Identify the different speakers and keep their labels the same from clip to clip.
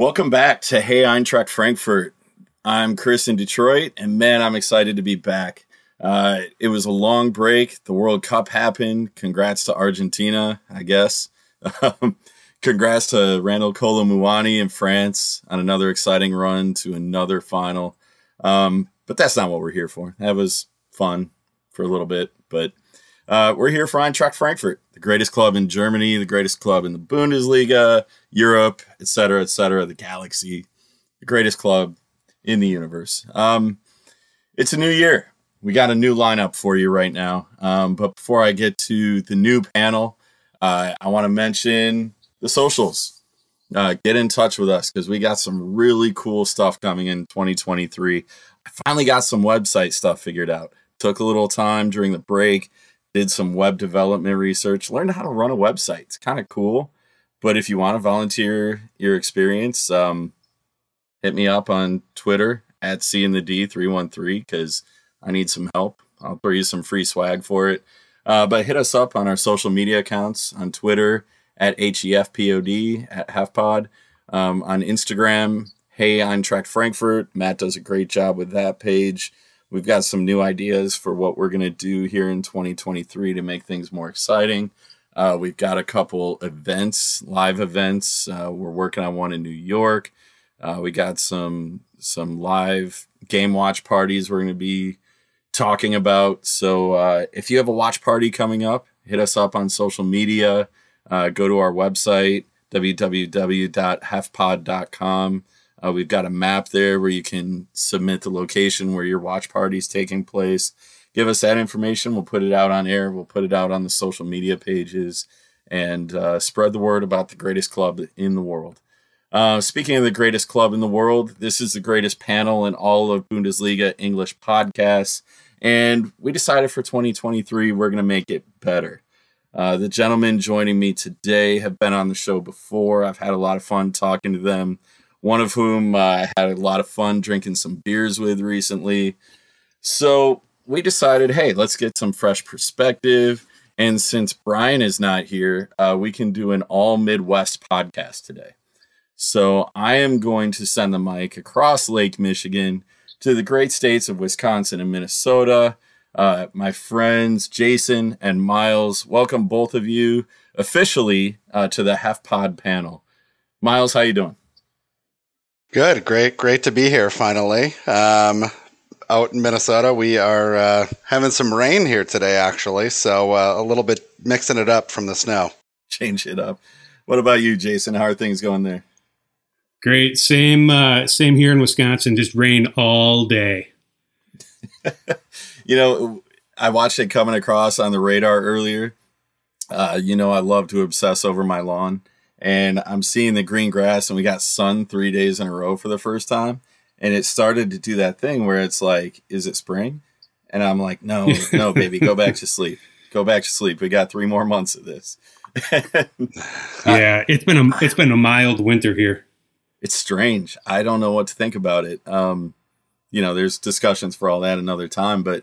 Speaker 1: Welcome back to Hey Eintracht Frankfurt. I'm Chris in Detroit, and man, I'm excited to be back. Uh, it was a long break. The World Cup happened. Congrats to Argentina, I guess. Um, congrats to Randall Kolo Muani in France on another exciting run to another final. Um, but that's not what we're here for. That was fun for a little bit, but uh, we're here for Eintracht Frankfurt, the greatest club in Germany, the greatest club in the Bundesliga, Europe, etc., etc., the galaxy, the greatest club in the universe. Um, it's a new year. We got a new lineup for you right now. Um, but before I get to the new panel, uh, I want to mention the socials. Uh, get in touch with us because we got some really cool stuff coming in 2023. I finally got some website stuff figured out. Took a little time during the break, did some web development research, learned how to run a website. It's kind of cool. But if you want to volunteer your experience, um, hit me up on Twitter at C in the D 313 because I need some help. I'll throw you some free swag for it. Uh, but hit us up on our social media accounts on Twitter at HEFPOD at HalfPod. Um, on Instagram, hey, I'm Eintracht Frankfurt. Matt does a great job with that page. We've got some new ideas for what we're going to do here in 2023 to make things more exciting. Uh, we've got a couple events, live events. Uh, we're working on one in New York. Uh, we got some some live game watch parties we're going to be talking about. So uh, if you have a watch party coming up, hit us up on social media. Uh, go to our website www.hefpod.com. Uh, we've got a map there where you can submit the location where your watch party is taking place. Give us that information. We'll put it out on air. We'll put it out on the social media pages and uh, spread the word about the greatest club in the world. Uh, speaking of the greatest club in the world, this is the greatest panel in all of Bundesliga English podcasts. And we decided for 2023, we're going to make it better. Uh, the gentlemen joining me today have been on the show before. I've had a lot of fun talking to them, one of whom uh, I had a lot of fun drinking some beers with recently. So we decided, hey, let's get some fresh perspective. And since Brian is not here, uh, we can do an all Midwest podcast today. So I am going to send the mic across Lake Michigan to the great states of Wisconsin and Minnesota. Uh, my friends Jason and Miles, welcome both of you officially uh, to the Half Pod panel. Miles, how you doing?
Speaker 2: Good, great, great to be here finally. Um, out in Minnesota, we are uh, having some rain here today, actually, so uh, a little bit mixing it up from the snow.
Speaker 1: Change it up. What about you, Jason? How are things going there?
Speaker 3: Great. Same uh, same here in Wisconsin. Just rain all day.
Speaker 1: you know, I watched it coming across on the radar earlier. Uh, you know, I love to obsess over my lawn, and I'm seeing the green grass, and we got sun three days in a row for the first time, and it started to do that thing where it's like, is it spring? And I'm like, no, no, baby, go back to sleep. Go back to sleep. We got three more months of this.
Speaker 3: yeah, it's been a it's been a mild winter here
Speaker 1: it's strange. I don't know what to think about it. Um, you know, there's discussions for all that another time, but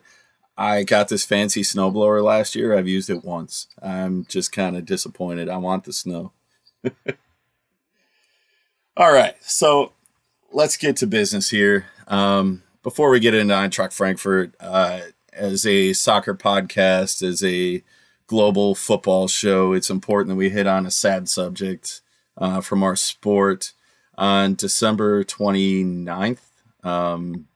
Speaker 1: I got this fancy snowblower last year. I've used it once. I'm just kind of disappointed. I want the snow. all right, so let's get to business here. Um, before we get into Eintracht Frankfurt, uh, as a soccer podcast, as a global football show, it's important that we hit on a sad subject uh, from our sport on December 29th, um,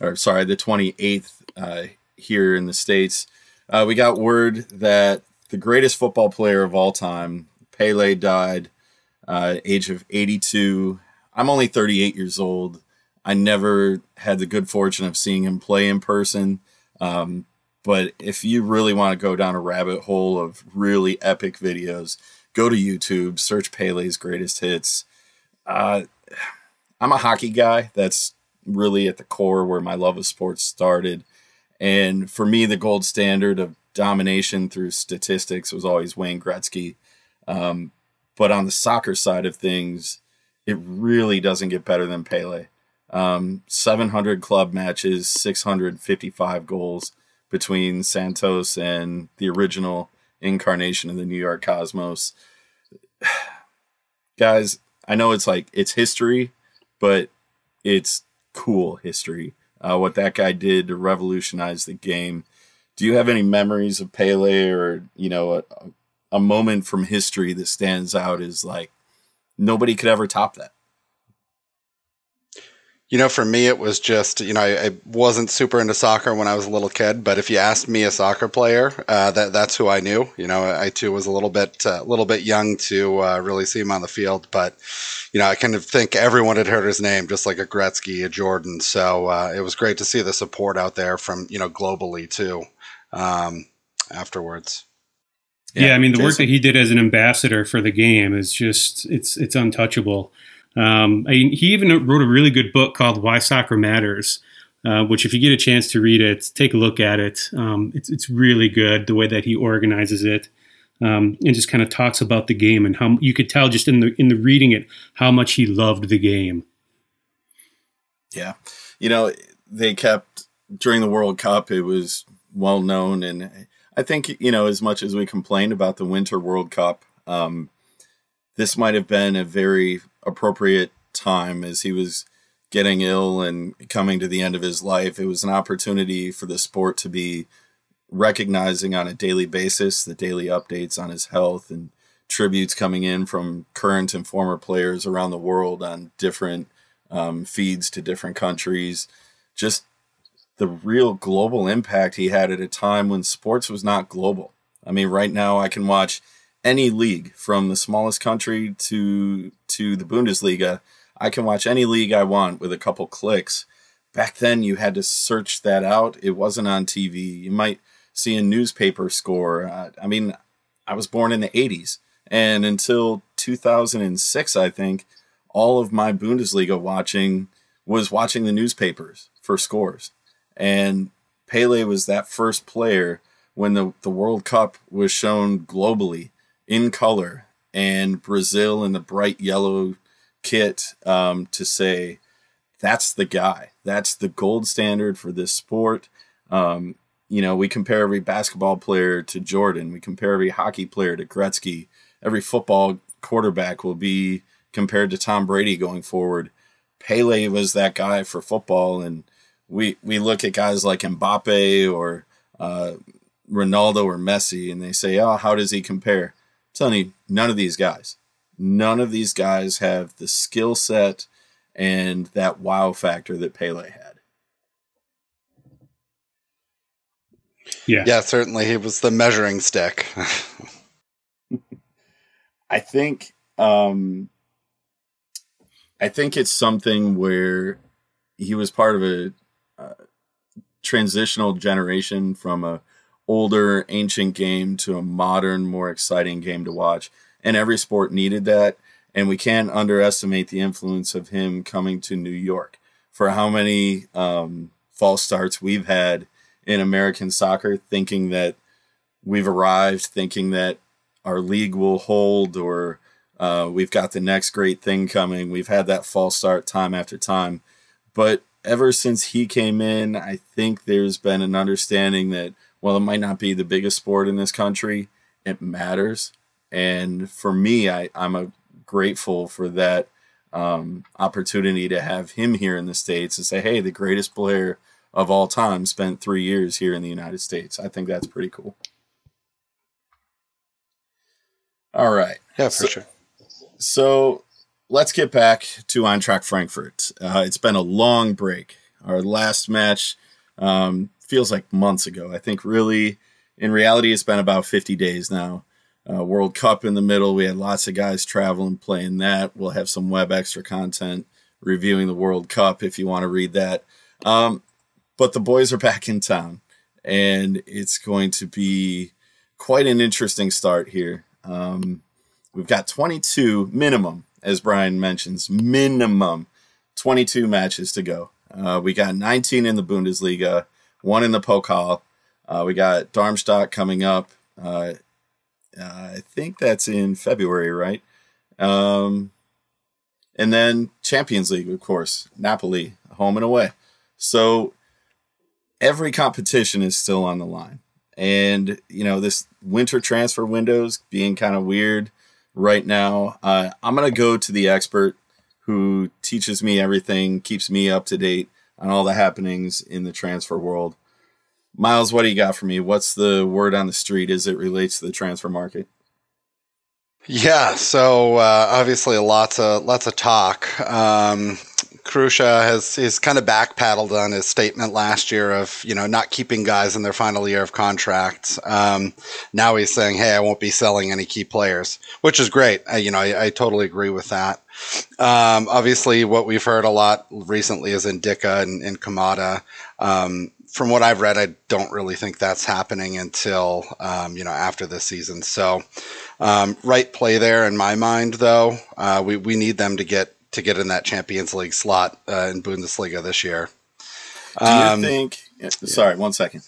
Speaker 1: or sorry, the 28th uh, here in the States, uh, we got word that the greatest football player of all time, Pele, died, uh, age of 82. I'm only 38 years old. I never had the good fortune of seeing him play in person. Um, but if you really want to go down a rabbit hole of really epic videos, go to YouTube, search Pele's greatest hits. Uh, I'm a hockey guy. That's really at the core where my love of sports started. And for me, the gold standard of domination through statistics was always Wayne Gretzky. Um, but on the soccer side of things, it really doesn't get better than Pele. Um, 700 club matches, 655 goals between Santos and the original incarnation of the New York Cosmos. Guys, I know it's like it's history, but it's cool history. Uh, what that guy did to revolutionize the game. Do you have any memories of Pele or you know a, a moment from history that stands out is like nobody could ever top that?
Speaker 2: You know, for me, it was just, you know, I, I, wasn't super into soccer when I was a little kid, but if you asked me a soccer player, uh, that that's who I knew. You know, I too was a little bit, a uh, little bit young to uh, really see him on the field, but you know, I kind of think everyone had heard his name, just like a Gretzky, a Jordan. So uh, it was great to see the support out there from you know globally too. Um, afterwards.
Speaker 3: Yeah, yeah, I mean the Jason. work that he did as an ambassador for the game is just it's it's untouchable. Um, I mean, he even wrote a really good book called Why Soccer Matters, uh, which, if you get a chance to read it, take a look at it. Um, it's, it's really good the way that he organizes it. Um, and just kind of talks about the game and how you could tell just in the in the reading it how much he loved the game.
Speaker 1: Yeah, you know they kept during the World Cup. It was well known, and I think you know as much as we complained about the Winter World Cup, um, this might have been a very appropriate time as he was getting ill and coming to the end of his life. It was an opportunity for the sport to be recognizing on a daily basis the daily updates on his health and tributes coming in from current and former players around the world on different um, feeds to different countries. Just the real global impact he had at a time when sports was not global. I mean, right now I can watch any league from the smallest country to to the Bundesliga. I can watch any league I want with a couple clicks. Back then, you had to search that out. It wasn't on TV. You might see a newspaper score. I mean, I was born in the 80s, and until 2006, I think, all of my Bundesliga watching was watching the newspapers for scores. And Pele was that first player when the, the World Cup was shown globally in color and Brazil in the bright yellow kit um, to say that's the guy. That's the gold standard for this sport. Um, you know, we compare every basketball player to Jordan. We compare every hockey player to Gretzky. Every football quarterback will be compared to Tom Brady going forward. Pele was that guy for football, and we we look at guys like Mbappe or uh, Ronaldo or Messi, and they say, "Oh, how does he compare?" telling you, none of these guys, none of these guys have the skill set and that wow factor that Pele had.
Speaker 2: Yeah. Yeah, certainly he was the measuring stick.
Speaker 1: I think um I think it's something where he was part of a transitional generation from a older, ancient game to a modern, more exciting game to watch. And every sport needed that. And we can't underestimate the influence of him coming to New York for how many um, false starts we've had in American soccer, thinking that we've arrived, thinking that our league will hold or uh, we've got the next great thing coming. We've had that false start time after time. But ever since he came in, I think there's been an understanding that while it might not be the biggest sport in this country, it matters. And for me, I, I'm grateful for that um, opportunity to have him here in the States and say, hey, the greatest player of all time spent three years here in the United States. I think that's pretty cool. All right.
Speaker 2: Yeah, for so, sure.
Speaker 1: So let's get back to Eintracht Frankfurt. Uh, it's been a long break. Our last match um, feels like months ago. I think really, in reality, it's been about 50 days now. Uh, World Cup in the middle. We had lots of guys traveling, playing that. We'll have some web extra content reviewing the World Cup if you want to read that. Um, but the boys are back in town, and it's going to be quite an interesting start here. Um, we've got 22 minimum, as Brian mentions, minimum 22 matches to go. Uh, we got 19 in the Bundesliga one in the Pokal. Uh, we got Darmstadt coming up. Uh, uh, I think that's in February, right? Um, and then Champions League, of course, Napoli, home and away. So every competition is still on the line. And, you know, this winter transfer windows being kind of weird right now. Uh, I'm going to go to the expert who teaches me everything, keeps me up to date on all the happenings in the transfer world. Miles, what do you got for me? What's the word on the street as it relates to the transfer market?
Speaker 2: Yeah, so uh, obviously lots of lots of talk. Um, Kroesche has he's kind of backpedaled on his statement last year of you know not keeping guys in their final year of contracts. Um, now he's saying, "Hey, I won't be selling any key players," which is great. I, you know, I, I totally agree with that. Um, obviously, what we've heard a lot recently is Ndicka and, and Kamada. Um, from what I've read, I don't really think that's happening until um, you know after this season. So, um, right play there in my mind, though. Uh, we we need them to get to get in that Champions League slot uh, in Bundesliga this year.
Speaker 1: Do you um, think? Sorry, one second.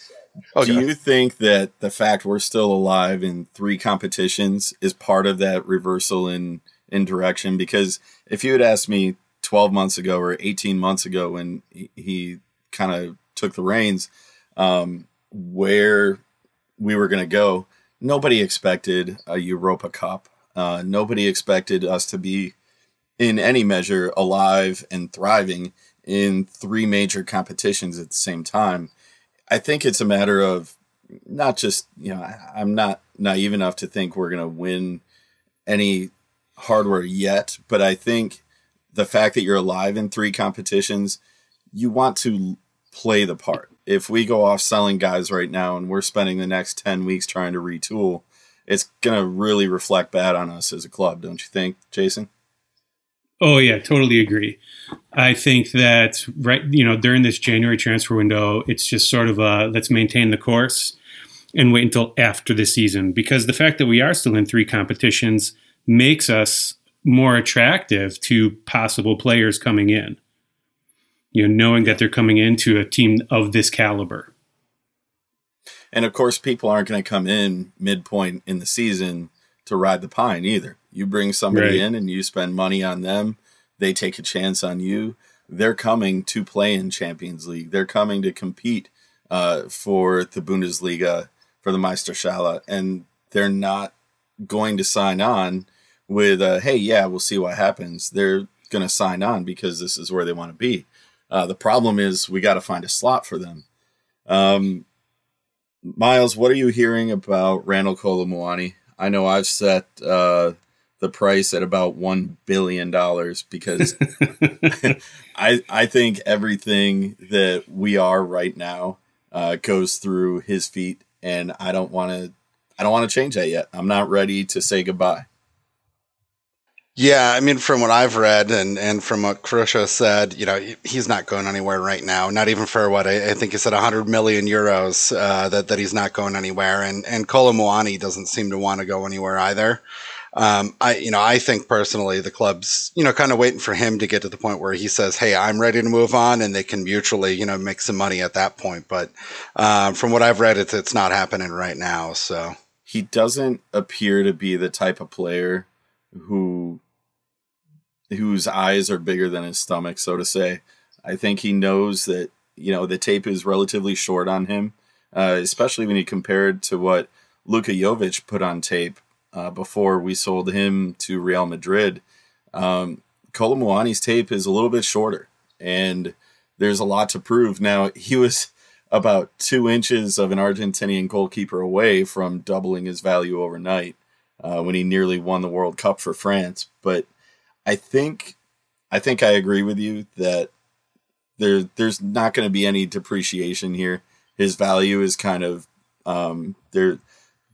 Speaker 1: Okay. Do you think that the fact we're still alive in three competitions is part of that reversal in in direction? Because if you had asked me 12 months ago or 18 months ago when he, he kind of took the reins, um, where we were going to go, nobody expected a Europa Cup. Uh, nobody expected us to be in any measure alive and thriving in three major competitions at the same time. I think it's a matter of not just, you know, I'm not naive enough to think we're going to win any hardware yet, but I think the fact that you're alive in three competitions, you want to play the part. If we go off selling guys right now and we're spending the next 10 weeks trying to retool, it's going to really reflect bad on us as a club, don't you think, Jason?
Speaker 3: Oh yeah, totally agree. I think that right, you know, during this January transfer window, it's just sort of a let's maintain the course and wait until after the season because the fact that we are still in three competitions makes us more attractive to possible players coming in. You know, knowing that they're coming into a team of this caliber.
Speaker 1: And of course, people aren't going to come in midpoint in the season to ride the pine either. You bring somebody right. in and you spend money on them, they take a chance on you. They're coming to play in Champions League. They're coming to compete uh, for the Bundesliga, for the Meisterschale, and they're not going to sign on with, uh, "Hey, yeah, we'll see what happens." They're going to sign on because this is where they want to be. Uh, the problem is we got to find a slot for them. Um, Miles, what are you hearing about Randall Kolo Muani? I know I've set uh, the price at about one billion dollars because I I think everything that we are right now uh, goes through his feet, and I don't want to I don't want to change that yet. I'm not ready to say goodbye.
Speaker 2: Yeah, I mean, from what I've read and, and from what Kroesche said, you know, he's not going anywhere right now. Not even for what I, I think he said 100 million euros uh, that that he's not going anywhere. And and Kolo Muani doesn't seem to want to go anywhere either. Um, I, you know, I think personally the club's, you know, kind of waiting for him to get to the point where he says, "Hey, I'm ready to move on," and they can mutually, you know, make some money at that point. But um, from what I've read, it's it's not happening right now. So
Speaker 1: he doesn't appear to be the type of player who whose eyes are bigger than his stomach, so to say. I think he knows that you know the tape is relatively short on him, uh, especially when you compare it to what Luka Jovic put on tape uh, before we sold him to Real Madrid. Um, Kolo Muani's tape is a little bit shorter, and there's a lot to prove. Now, he was about two inches of an Argentinian goalkeeper away from doubling his value overnight uh, when he nearly won the World Cup for France. But I think, I think I agree with you that there there's not going to be any depreciation here. His value is kind of um, there.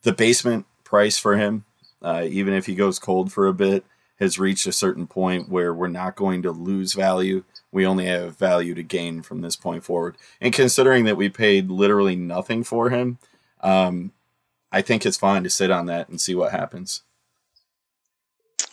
Speaker 1: The basement price for him uh, even if he goes cold for a bit, has reached a certain point where we're not going to lose value. We only have value to gain from this point forward. And considering that we paid literally nothing for him, um, I think it's fine to sit on that and see what happens.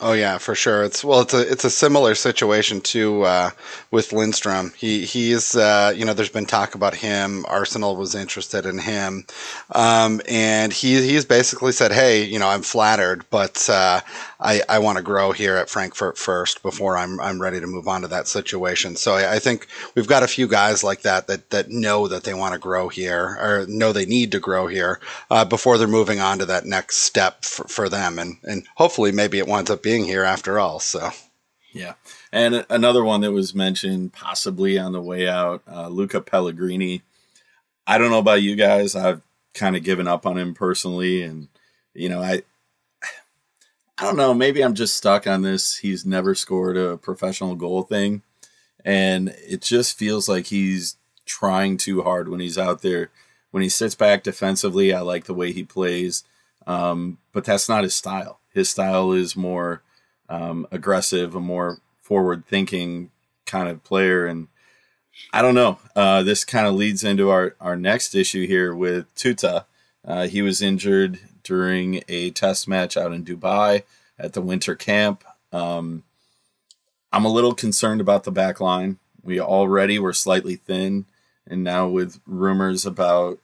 Speaker 2: Oh yeah, for sure. It's well, it's a it's a similar situation to uh, with Lindstrom. He he's uh, you know there's been talk about him. Arsenal was interested in him, um, and he he's basically said, hey, you know, I'm flattered, but uh, I I want to grow here at Frankfurt first before I'm I'm ready to move on to that situation. So I, I think we've got a few guys like that that that know that they want to grow here or know they need to grow here uh, before they're moving on to that next step for, for them, and and hopefully maybe it winds up being here after all. So,
Speaker 1: yeah. And another one that was mentioned possibly on the way out, uh, Luca Pellegrini. I don't know about you guys. I've kind of given up on him personally, and you know, I, I don't know. Maybe I'm just stuck on this. He's never scored a professional goal thing, and it just feels like he's trying too hard when he's out there. When he sits back defensively, I like the way he plays, um, but that's not his style. His style is more um, aggressive, a more forward thinking kind of player. And I don't know. Uh, this kind of leads into our, our next issue here with Tuta. Uh, he was injured during a test match out in Dubai at the winter camp. Um, I'm a little concerned about the back line. We already were slightly thin, and now with rumors about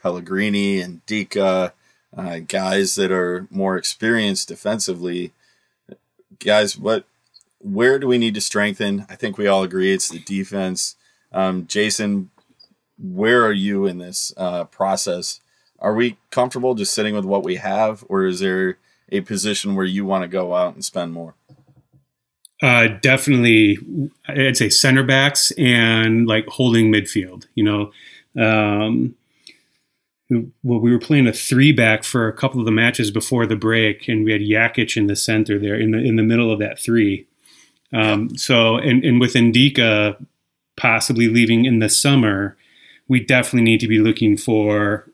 Speaker 1: Pellegrini and Ndicka, uh, guys that are more experienced defensively, guys, what where do we need to strengthen? I think we all agree it's the defense. Um, Jason, where are you in this uh, process? Are we comfortable just sitting with what we have, or is there a position where you want to go out and spend more?
Speaker 3: Uh, definitely, I'd say center backs and like holding midfield. You know, um, well, we were playing a three back for a couple of the matches before the break, and we had Jakic in the center there in the in the middle of that three. Um, so, and, and with Ndicka possibly leaving in the summer, we definitely need to be looking for,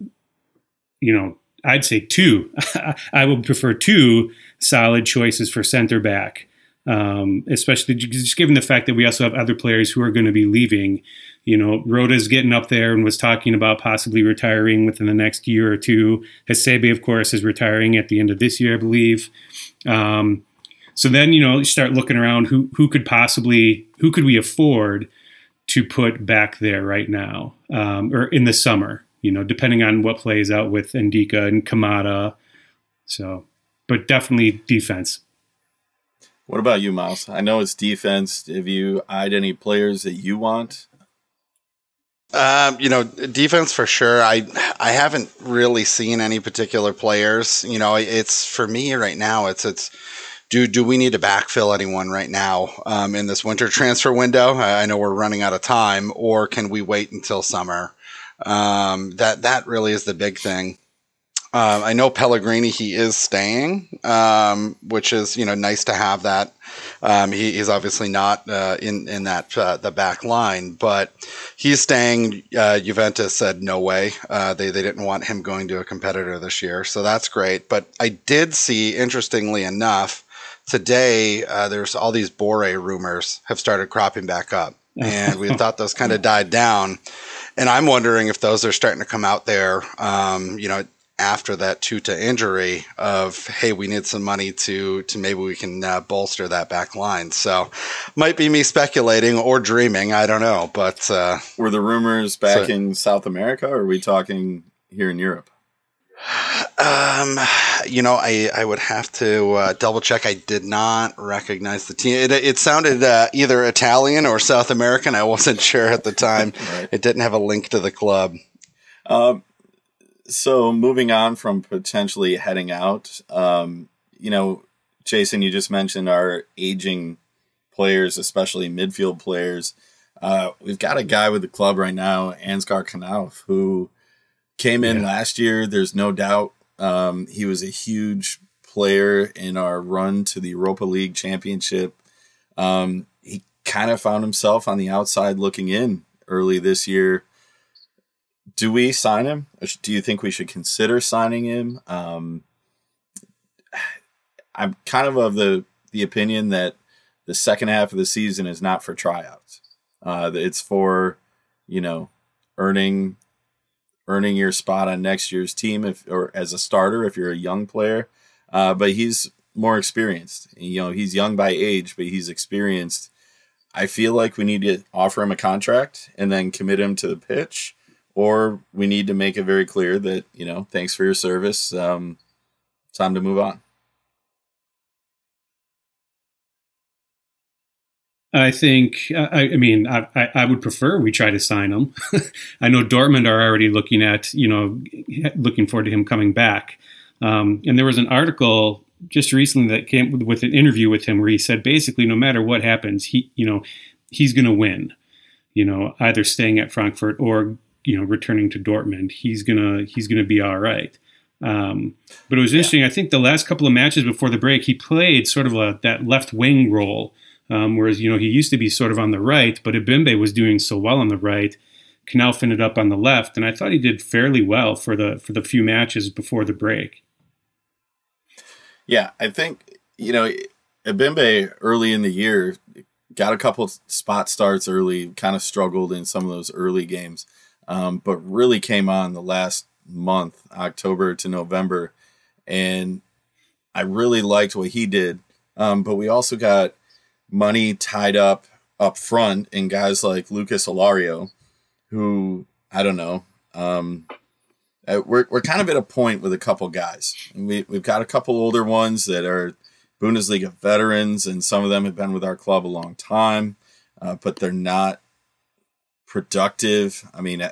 Speaker 3: you know, I'd say two. I would prefer two solid choices for center back, um, especially just given the fact that we also have other players who are going to be leaving you know, Rode's getting up there and was talking about possibly retiring within the next year or two. Hasebe, of course, is retiring at the end of this year, I believe. Um, so then, you know, you start looking around who who could possibly who could we afford to put back there right now um, or in the summer, you know, depending on what plays out with Ndicka and Kamada. So, but definitely defense.
Speaker 1: What about you, Miles? I know it's defense. Have you eyed any players that you want?
Speaker 2: Um, you know, defense for sure. I I haven't really seen any particular players. You know, it's for me right now. It's it's do do we need to backfill anyone right now um, in this winter transfer window? I know we're running out of time, or can we wait until summer? Um, that that really is the big thing. Um, I know Pellegrini, he is staying, um, which is you know nice to have that. Um, he, he's obviously not uh, in in that uh, the back line, but he's staying. Uh, Juventus said no way. Uh, they they didn't want him going to a competitor this year, so that's great. But I did see, interestingly enough, today uh, there's all these Borré rumors have started cropping back up, and we thought those kind of died down. And I'm wondering if those are starting to come out there. Um, you know, after that Tuta injury of hey we need some money to to maybe we can uh, bolster that back line. So might be me speculating or dreaming I don't know but uh,
Speaker 1: were the rumors back so, in South America or are we talking here in Europe?
Speaker 2: Um you know I I would have to uh, double check. I did not recognize the team. It, it sounded uh, either Italian or South American. I wasn't sure at the time. Right. it didn't have a link to the club.
Speaker 1: Um so moving on from potentially heading out, um, you know, Jason, you just mentioned our aging players, especially midfield players. Uh, we've got a guy with the club right now, Ansgar Knauf, who came in yeah. last year. There's no doubt um, he was a huge player in our run to the Europa League Championship. Um, he kind of found himself on the outside looking in early this year do we sign him? Do you think we should consider signing him? Um, I'm kind of of the the opinion that the second half of the season is not for tryouts. Uh, it's for you know earning earning your spot on next year's team if or as a starter if you're a young player. Uh, but he's more experienced. You know, he's young by age, but he's experienced. I feel like we need to offer him a contract and then commit him to the pitch, or we need to make it very clear that you know, thanks for your service. Um, time to move on.
Speaker 3: I think, I, I mean, I, I, would prefer we try to sign him. I know Dortmund are already looking at, you know, looking forward to him coming back. Um, and there was an article just recently that came with an interview with him where he said basically, no matter what happens, he, you know, he's going to win. You know, either staying at Frankfurt or you know returning to Dortmund, he's gonna he's gonna be all right. Um, but it was interesting. Yeah. I think the last couple of matches before the break, he played sort of a that left wing role um, whereas, you know, he used to be sort of on the right, but Ebimbe was doing so well on the right. Knauf ended up on the left, and I thought he did fairly well for the for the few matches before the break.
Speaker 1: Yeah, I think you know Ebimbe early in the year got a couple spot starts early, kind of struggled in some of those early games, um, but really came on the last month, October to November, and I really liked what he did. Um, but we also got money tied up up front in guys like Lucas Alario, who I don't know. Um, uh, we're we're kind of at a point with a couple guys. We we've got a couple older ones that are Bundesliga veterans, and some of them have been with our club a long time, uh, but they're not productive. I mean,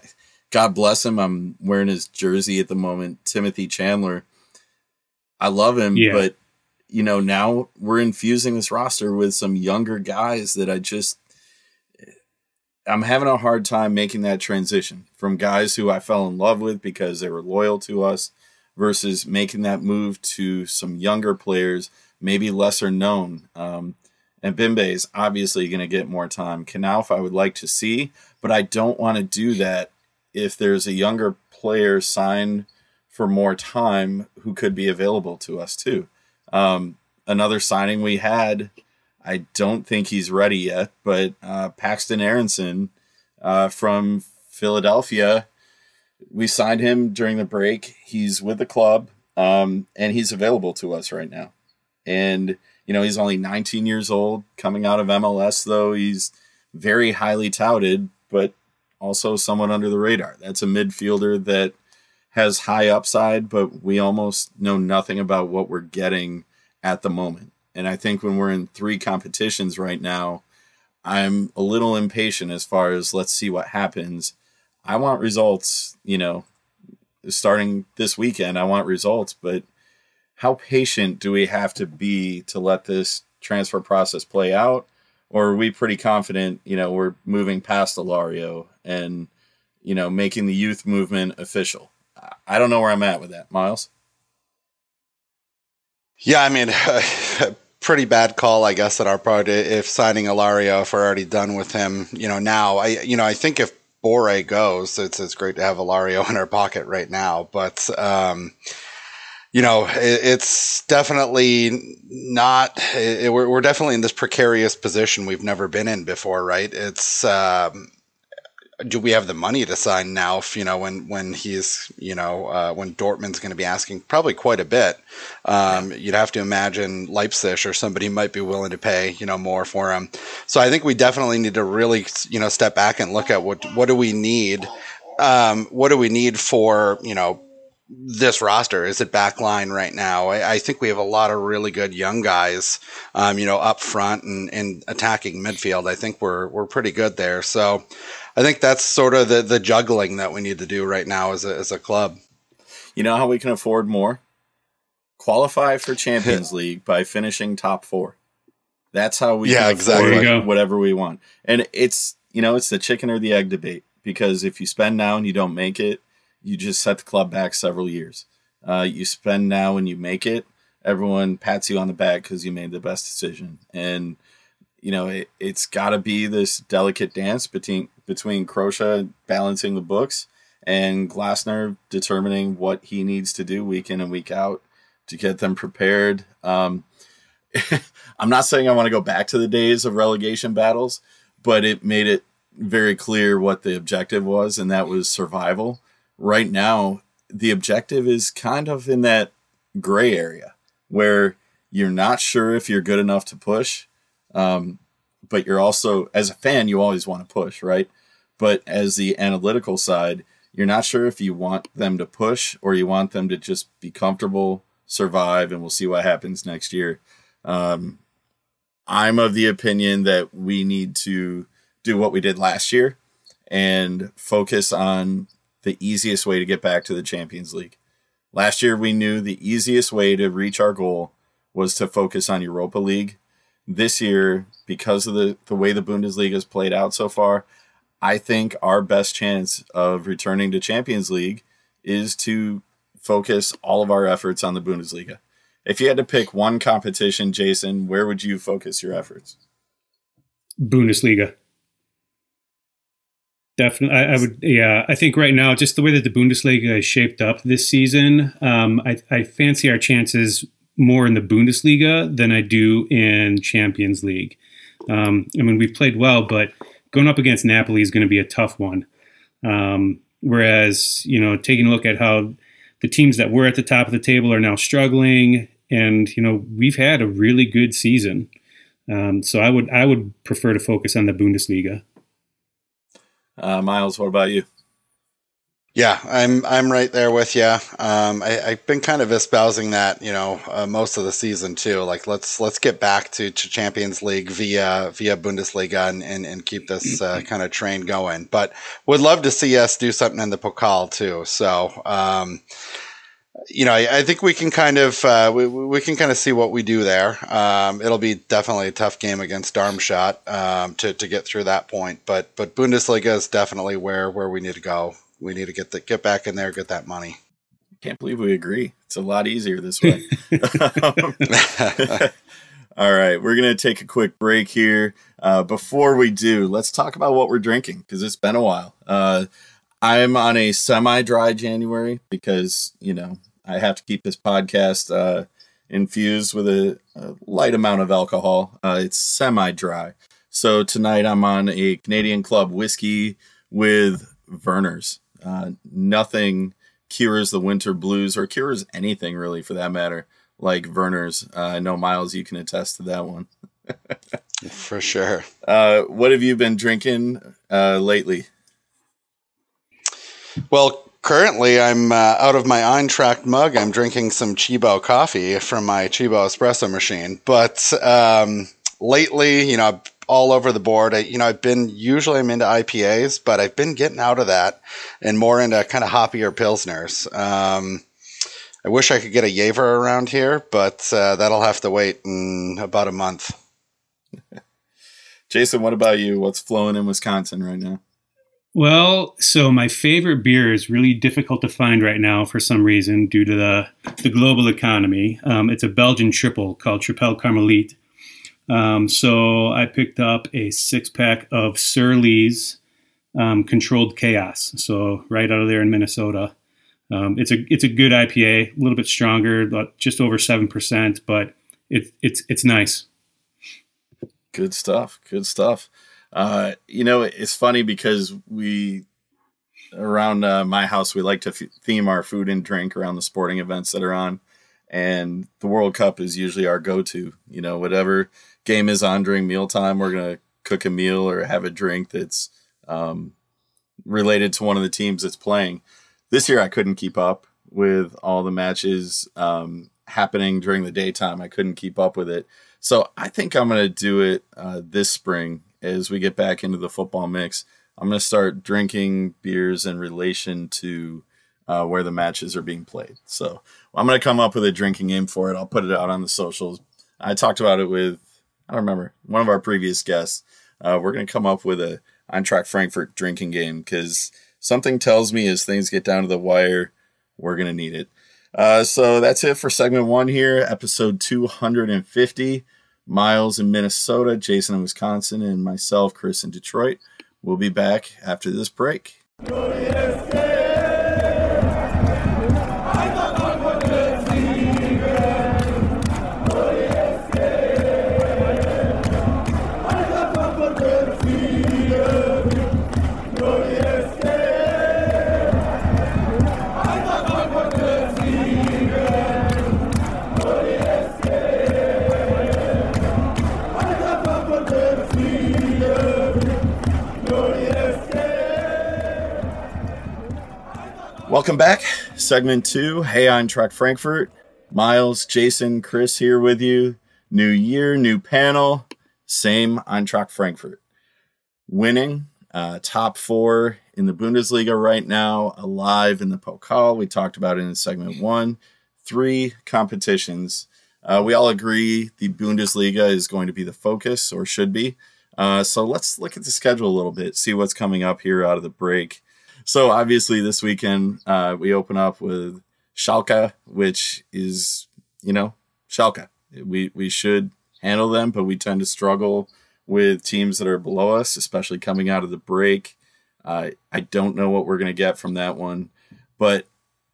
Speaker 1: God bless him. I'm wearing his jersey at the moment, Timothy Chandler. I love him, yeah. but you know, now we're infusing this roster with some younger guys that I just I'm having a hard time making that transition from guys who I fell in love with because they were loyal to us versus making that move to some younger players, maybe lesser known. Um, Ebimbe is obviously going to get more time. Knauf, I would like to see, but I don't want to do that if there's a younger player signed for more time who could be available to us too. Um, another signing we had, I don't think he's ready yet, but uh, Paxten Aaronson uh, from Philadelphia, we signed him during the break. He's with the club, um, and he's available to us right now. And you know, he's only 19 years old, coming out of MLS. Though he's very highly touted, but also somewhat under the radar. That's a midfielder that has high upside, but we almost know nothing about what we're getting at the moment. And I think when we're in three competitions right now, I'm a little impatient as far as let's see what happens. I want results, you know, starting this weekend. I want results, but how patient do we have to be to let this transfer process play out? Or are we pretty confident, you know, we're moving past Alario and, you know, making the youth movement official? I don't know where I'm at with that, Miles.
Speaker 2: Yeah, I mean, pretty bad call, I guess, at our part. If signing Alario, if we're already done with him, you know, now, I, you know, I think if Borré goes, it's it's great to have Alario in our pocket right now, but. um you know, it, it's definitely not. It, we're, we're definitely in this precarious position we've never been in before, right? It's um, do we have the money to sign now? If, you know, when when he's you know uh, when Dortmund's going to be asking probably quite a bit. Um, you'd have to imagine Leipzig or somebody might be willing to pay you know more for him. So I think we definitely need to really you know step back and look at what what do we need. Um, what do we need for you know this roster? Is it backline right now? I, I, think we have a lot of really good young guys, um, you know, up front and, and attacking midfield. I think we're we're pretty good there. So I think that's sort of the the juggling that we need to do right now as a as a club.
Speaker 1: You know how we can afford more? Qualify for Champions League by finishing top four. That's how we
Speaker 2: yeah exactly
Speaker 1: whatever we want. And it's you know it's the chicken or the egg debate because if you spend now and you don't make it, you just set the club back several years. Uh, you spend now and you make it, everyone pats you on the back because you made the best decision. And you know it, it's got to be this delicate dance between between Kroesche balancing the books and Glassner determining what he needs to do week in and week out to get them prepared. Um, I'm not saying I want to go back to the days of relegation battles, but it made it very clear what the objective was, and that was survival. Right now, the objective is kind of in that gray area where you're not sure if you're good enough to push, um, but you're also, as a fan, you always want to push, right? But as the analytical side, you're not sure if you want them to push or you want them to just be comfortable, survive, and we'll see what happens next year. Um, I'm of the opinion that we need to do what we did last year and focus on the easiest way to get back to the Champions League. Last year, we knew the easiest way to reach our goal was to focus on Europa League. This year, because of the, the way the Bundesliga has played out so far, I think our best chance of returning to Champions League is to focus all of our efforts on the Bundesliga. If you had to pick one competition, Jason, where would you focus your efforts?
Speaker 3: Bundesliga. Definitely, I, I, would. Yeah, I think right now, just the way that the Bundesliga is shaped up this season, um, I, I fancy our chances more in the Bundesliga than I do in Champions League. Um, I mean, we've played well, but going up against Napoli is going to be a tough one. Um, whereas, you know, taking a look at how the teams that were at the top of the table are now struggling, and you know, we've had a really good season. Um, so I would I would prefer to focus on the Bundesliga.
Speaker 1: Uh, Miles, what about you?
Speaker 2: Yeah, I'm I'm right there with you. Um, I, have been kind of espousing that, you know, uh, most of the season too. Like let's let's get back to, to Champions League via via Bundesliga and and, and keep this uh, kind of train going. But would love to see us do something in the Pokal too. So. Um, you know, I, I, think we can kind of uh, we, we can kind of see what we do there. Um, it'll be definitely a tough game against Darmstadt um, to to get through that point, but but Bundesliga is definitely where where we need to go. We need to get the get back in there, get that money.
Speaker 1: I can't believe we agree. It's a lot easier this way. All right, we're gonna take a quick break here. Uh, before we do, let's talk about what we're drinking because it's been a while. Uh, I'm on a semi-dry January because you know I have to keep this podcast uh, infused with a, a, light amount of alcohol. Uh, it's semi-dry, so tonight I'm on a Canadian Club whiskey with Vernors. Uh, nothing cures the winter blues or cures anything really for that matter, like Vernors. Uh, I know Miles, you can attest to that one.
Speaker 2: for sure.
Speaker 1: Uh, what have you been drinking lately?
Speaker 2: Well, currently I'm uh, out of my Eintracht mug. I'm drinking some Tchibo coffee from my Tchibo espresso machine. But um, lately, you know, all over the board. I, you know, I've been usually I'm into IPAs, but I've been getting out of that and more into kind of hoppier pilsners. Um, I wish I could get a Jever around here, but uh, that'll have to wait in about a month.
Speaker 1: Jason, what about you? What's flowing in Wisconsin right now?
Speaker 3: Well, so my favorite beer is really difficult to find right now for some reason due to the, the global economy. Um, it's a Belgian triple called Tripel Karmeliet. Um, so I picked up a six pack of Surly's um, Controlled Chaos. So right out of there in Minnesota. Um, it's a it's a good IPA, a little bit stronger, just over seven percent, but it's it's it's nice.
Speaker 1: Good stuff. Good stuff. Uh, you know, it's funny because we around uh, my house we like to f- theme our food and drink around the sporting events that are on, and the World Cup is usually our go-to. You know, whatever game is on during mealtime, we're gonna cook a meal or have a drink that's um, related to one of the teams that's playing. This year, I couldn't keep up with all the matches um, happening during the daytime. I couldn't keep up with it, so I think I'm gonna do it uh, this spring as we get back into the football mix. I'm going to start drinking beers in relation to uh, where the matches are being played. So I'm going to come up with a drinking game for it. I'll put it out on the socials. I talked about it with, I don't remember, one of our previous guests. Uh, we're going to come up with a Eintracht Frankfurt drinking game because something tells me as things get down to the wire, we're going to need it. Uh, so that's it for segment one here, episode 250. Miles in Minnesota, Jason in Wisconsin, and myself, Chris in Detroit. We'll be back after this break. Welcome back. Segment two. Hey, Eintracht Frankfurt. Miles, Jason, Chris here with you. New year, new panel. Same Eintracht Frankfurt. Winning, uh, top four in the Bundesliga right now, alive in the Pokal. We talked about it in segment one. Three competitions. Uh, we all agree the Bundesliga is going to be the focus, or should be. Uh, so let's look at the schedule a little bit, see what's coming up here out of the break. So obviously this weekend uh, we open up with Schalke, which is you know Schalke. We we should handle them, but we tend to struggle with teams that are below us, especially coming out of the break. Uh, I don't know what we're going to get from that one, but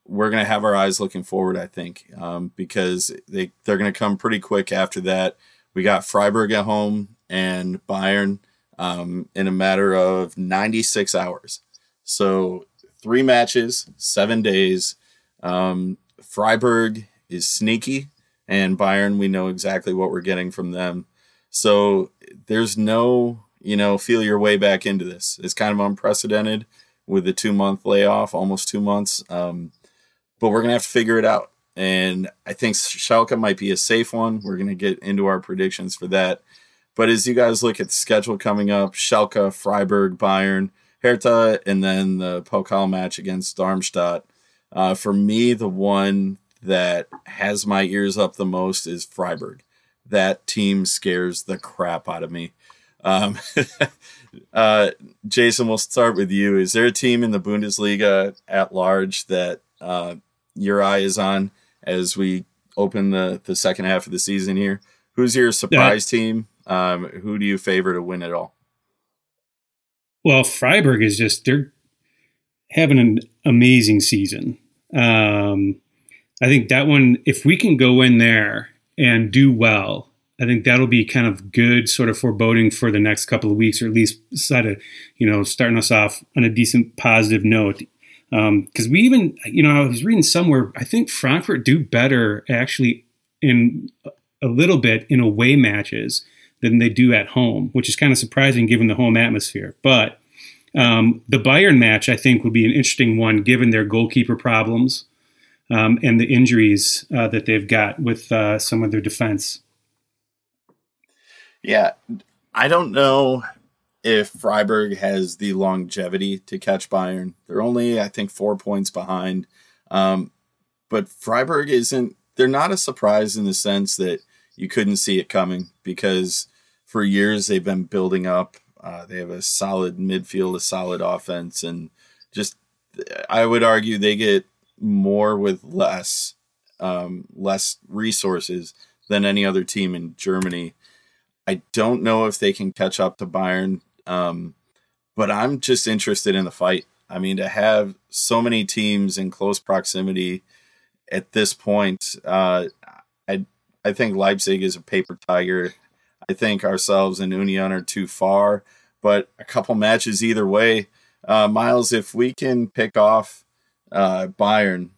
Speaker 1: we're going to have our eyes looking forward. I think um, because they they're going to come pretty quick after that. We got Freiburg at home and Bayern um, in a matter of 96 hours. So three matches, seven days. Um, Freiburg is sneaky, and Bayern, we know exactly what we're getting from them. So there's no, you know, feel your way back into this. It's kind of unprecedented with the two month layoff, almost two months. Um, but we're gonna have to figure it out. And I think Schalke might be a safe one. We're gonna get into our predictions for that. But as you guys look at the schedule coming up, Schalke, Freiburg, Bayern, Hertha, and then the Pokal match against Darmstadt. Uh, for me, the one that has my ears up the most is Freiburg. That team scares the crap out of me. Um, uh, Jason, we'll start with you. Is there a team in the Bundesliga at large that uh, your eye is on as we open the, the second half of the season here? Who's your surprise yeah. team? Um, who do you favor to win it all?
Speaker 3: Well, Freiburg is just they're having an amazing season. Um, I think that one, if we can go in there and do well, I think that'll be kind of good sort of foreboding for the next couple of weeks, or at least sort of, you know, starting us off on a decent positive note. Because um, we even, you know, I was reading somewhere, I think Frankfurt do better actually in a little bit in away matches than they do at home, which is kind of surprising given the home atmosphere. But um, the Bayern match, I think, would be an interesting one given their goalkeeper problems um, and the injuries uh, that they've got with uh, some of their defense.
Speaker 1: Yeah, I don't know if Freiburg has the longevity to catch Bayern. They're only, I think, four points behind. Um, but Freiburg isn't, they're not a surprise in the sense that you couldn't see it coming because for years they've been building up. Uh, they have a solid midfield, a solid offense, and just I would argue they get more with less, um, less resources than any other team in Germany. I don't know if they can catch up to Bayern, um, but I'm just interested in the fight. I mean, to have so many teams in close proximity at this point, uh, I think Leipzig is a paper tiger. I think ourselves and Union are too far, but a couple matches either way. Uh, Miles, if we can pick off uh, Bayern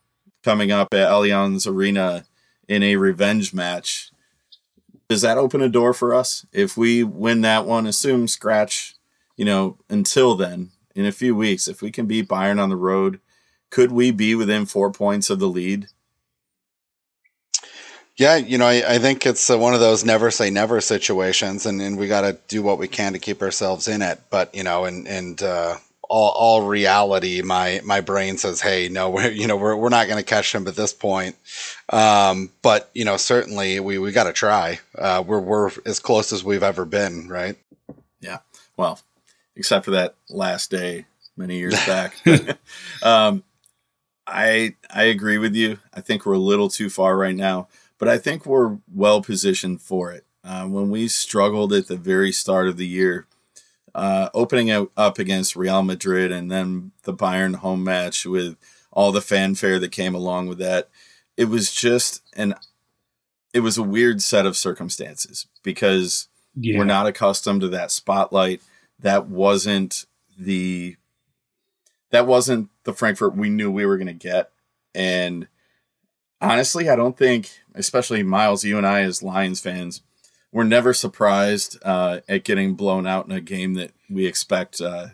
Speaker 1: coming up at Allianz Arena in a revenge match, does that open a door for us? If we win that one, assume scratch, you know, until then, in a few weeks, if we can beat Bayern on the road, could we be within four points of the lead?
Speaker 2: Yeah, you know, I, I think it's uh, one of those never say never situations, and, and we got to do what we can to keep ourselves in it. But you know, and and uh, all all reality, my my brain says, hey, no, we're you know we're we're not going to catch him at this point. Um, but you know, certainly we we got to try. Uh, we're we're as close as we've ever been, right?
Speaker 1: Yeah. Well, except for that last day many years back. um, I I agree with you. I think we're a little too far right now but I think we're well positioned for it. Uh, when we struggled at the very start of the year, uh, opening up against Real Madrid and then the Bayern home match with all the fanfare that came along with that, it was just an it was a weird set of circumstances because yeah. we're not accustomed to that spotlight. That wasn't the that wasn't the Frankfurt we knew we were going to get, and honestly, I don't think, especially Miles, you and I as Lions fans, we're never surprised uh, at getting blown out in a game that we expect uh,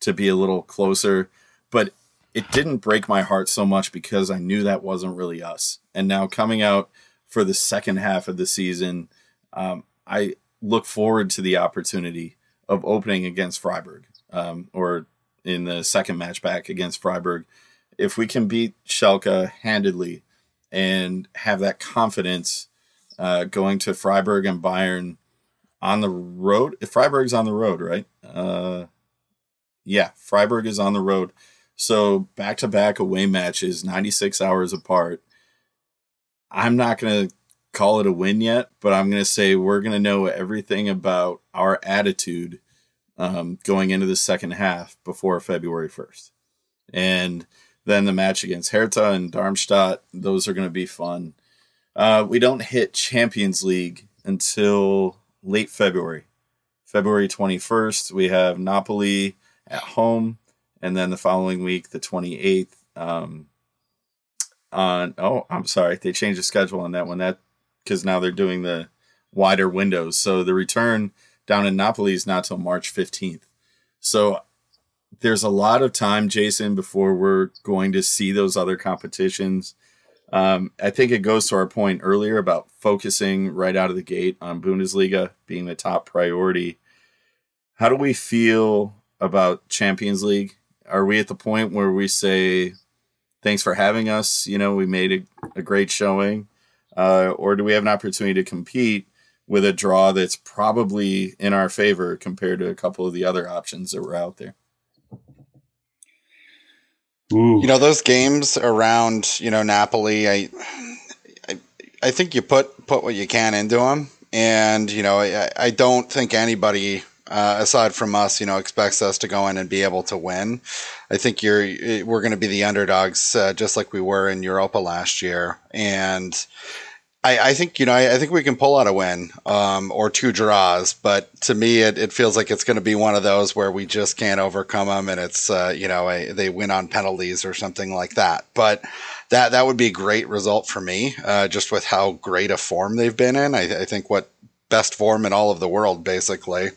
Speaker 1: to be a little closer. But it didn't break my heart so much because I knew that wasn't really us. And now coming out for the second half of the season, um, I look forward to the opportunity of opening against Freiburg um, or in the second match back against Freiburg. If we can beat Schalke handedly and have that confidence uh, going to Freiburg and Bayern on the road, if Freiburg's on the road, right? Uh, yeah, Freiburg is on the road. So back to back away matches, 96 hours apart. I'm not going to call it a win yet, but I'm going to say we're going to know everything about our attitude um, going into the second half before February 1st. And then the match against Hertha and Darmstadt, those are going to be fun. Uh, we don't hit Champions League until late February. February 21st, we have Napoli at home. And then the following week, the 28th, um, on, oh, I'm sorry, they changed the schedule on that one. That because now they're doing the wider windows. So the return down in Napoli is not till March 15th. So there's a lot of time, Jason, before we're going to see those other competitions. Um, I think it goes to our point earlier about focusing right out of the gate on Bundesliga being the top priority. How do we feel about Champions League? Are we at the point where we say, thanks for having us? You know, we made a, a great showing. Uh, or do we have an opportunity to compete with a draw that's probably in our favor compared to a couple of the other options that were out there?
Speaker 2: Ooh. You know those games around you know Napoli. I, I, I think you put put what you can into them, and you know I, I don't think anybody uh, aside from us, you know, expects us to go in and be able to win. I think you're we're going to be the underdogs, uh, just like we were in Europa last year, and I, I, think you know I, I, think we can pull out a win um, or two draws, but to me it, it feels like it's going to be one of those where we just can't overcome them, and it's uh, you know a, they win on penalties or something like that. But that that would be a great result for me, uh, just with how great a form they've been in. I, I, think what best form in all of the world basically.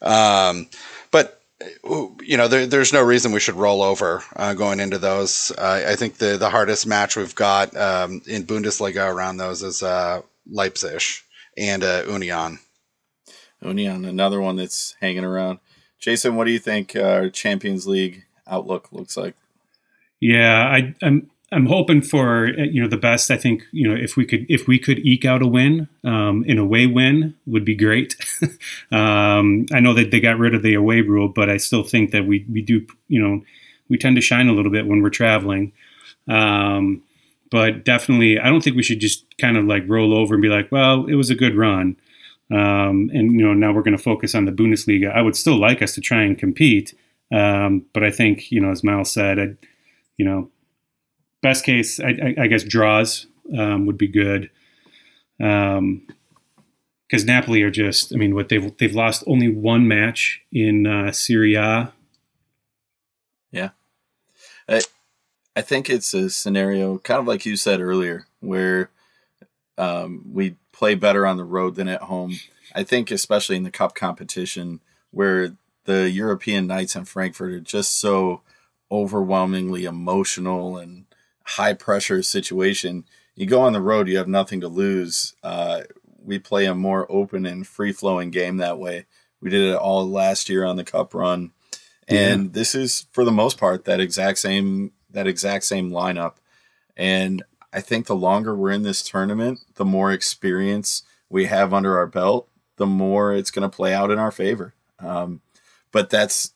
Speaker 2: Um, you know, there, there's no reason we should roll over uh, going into those. Uh, I think the the hardest match we've got um, in Bundesliga around those is uh, Leipzig and uh, Union.
Speaker 1: Union, another one that's hanging around. Jason, what do you think our Champions League outlook looks like?
Speaker 3: Yeah, I, I'm I'm hoping for you know the best. I think you know if we could if we could eke out a win, um, an away win would be great. um, I know that they got rid of the away rule, but I still think that we we do you know we tend to shine a little bit when we're traveling. Um, but definitely, I don't think we should just kind of like roll over and be like, well, it was a good run, um, and you know now we're going to focus on the Bundesliga. I would still like us to try and compete, um, but I think you know as Miles said, I, you know best case, I, I, guess draws um, would be good. Um, because Napoli are just, I mean, what they've they've lost only one match in uh, Serie A.
Speaker 1: Yeah, I I think it's a scenario kind of like you said earlier, where um, we play better on the road than at home. I think, especially in the cup competition, where the European nights in Frankfurt are just so overwhelmingly emotional and high pressure situation, you go on the road, you have nothing to lose. Uh, we play a more open and free flowing game that way. We did it all last year on the cup run. And yeah. this is for the most part that exact same that exact same lineup. And I think the longer we're in this tournament, the more experience we have under our belt, the more it's going to play out in our favor. Um, but that's,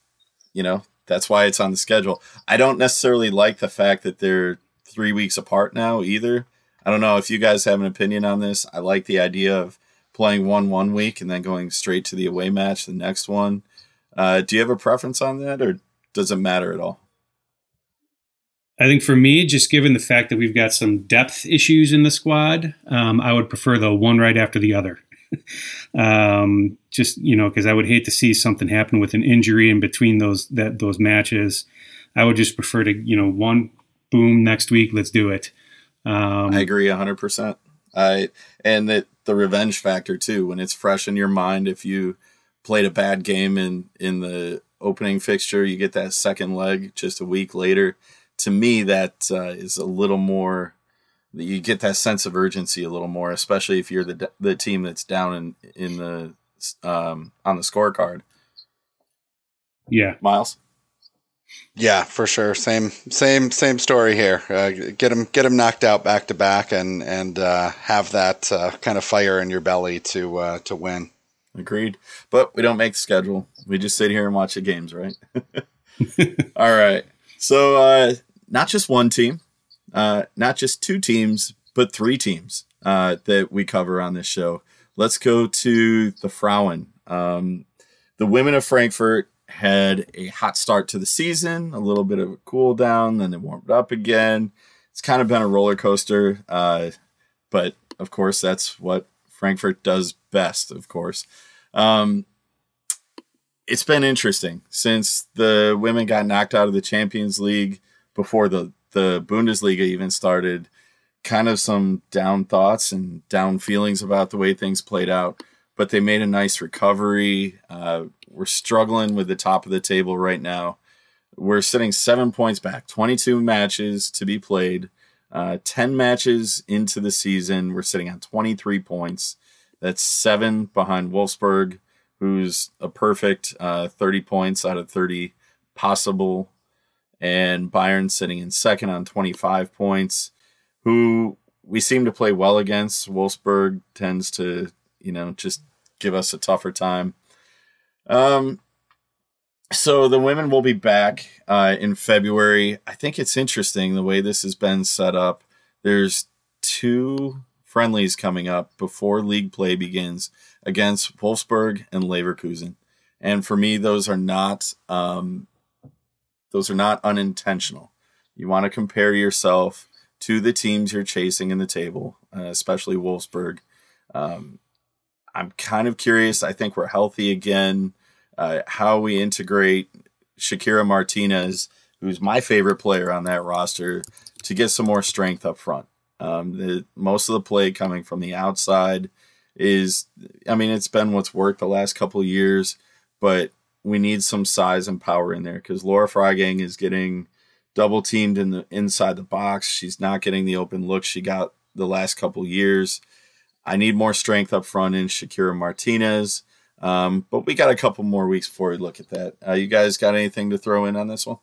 Speaker 1: you know, that's why it's on the schedule. I don't necessarily like the fact that they're three weeks apart now either. I don't know if you guys have an opinion on this. I like the idea of playing one one week and then going straight to the away match the next one. Uh, do you have a preference on that, or does it matter at all?
Speaker 3: I think for me, just given the fact that we've got some depth issues in the squad, um, I would prefer the one right after the other. um, just you know, because I would hate to see something happen with an injury in between those that those matches. I would just prefer to you know one boom next week let's do it
Speaker 1: um, i agree 100% i and that the revenge factor too when it's fresh in your mind if you played a bad game in in the opening fixture you get that second leg just a week later to me, that uh, is a little more. You get that sense of urgency a little more, especially if you're the the team that's down in in the um, on the scorecard.
Speaker 3: Yeah,
Speaker 1: Miles.
Speaker 2: Yeah, for sure. Same, same, same story here. Uh, get them, get them knocked out back to back, and and uh, have that uh, kind of fire in your belly to uh, to win.
Speaker 1: Agreed. But we don't make the schedule. We just sit here and watch the games, right? All right. So uh, not just one team, uh, not just two teams, but three teams that we cover on this show. Let's go to the Frauen. Um, the women of Frankfurt had a hot start to the season, a little bit of a cool down, then they warmed up again. It's kind of been a roller coaster, uh, but of course, that's what Frankfurt does best, of course. Um, it's been interesting since the women got knocked out of the Champions League before the, the Bundesliga even started. Kind of some down thoughts and down feelings about the way things played out, but they made a nice recovery. Uh, we're struggling with the top of the table right now. We're sitting seven points back, 22 matches to be played, uh, 10 matches into the season. We're sitting on 23 points. That's seven behind Wolfsburg, who's a perfect uh, 30 points out of 30 possible. And Bayern sitting in second on 25 points, who we seem to play well against. Wolfsburg tends to, you know, just give us a tougher time. Um, so the women will be back uh, in February. I think it's interesting the way this has been set up. There's two friendlies coming up before league play begins against Wolfsburg and Leverkusen, and for me, those are not um, those are not unintentional. You want to compare yourself to the teams you're chasing in the table, uh, especially Wolfsburg. Um, I'm kind of curious. I think we're healthy again. Uh, how we integrate Shekiera Martinez, who's my favorite player on that roster, to get some more strength up front. Um, the most of the play coming from the outside is, I mean, it's been what's worked the last couple years, but we need some size and power in there because Laura Freigang is getting double teamed in the inside the box. She's not getting the open look she got the last couple years. I need more strength up front in Shekiera Martinez. Um, but we got a couple more weeks before we look at that. Uh, you guys got anything to throw in on this one?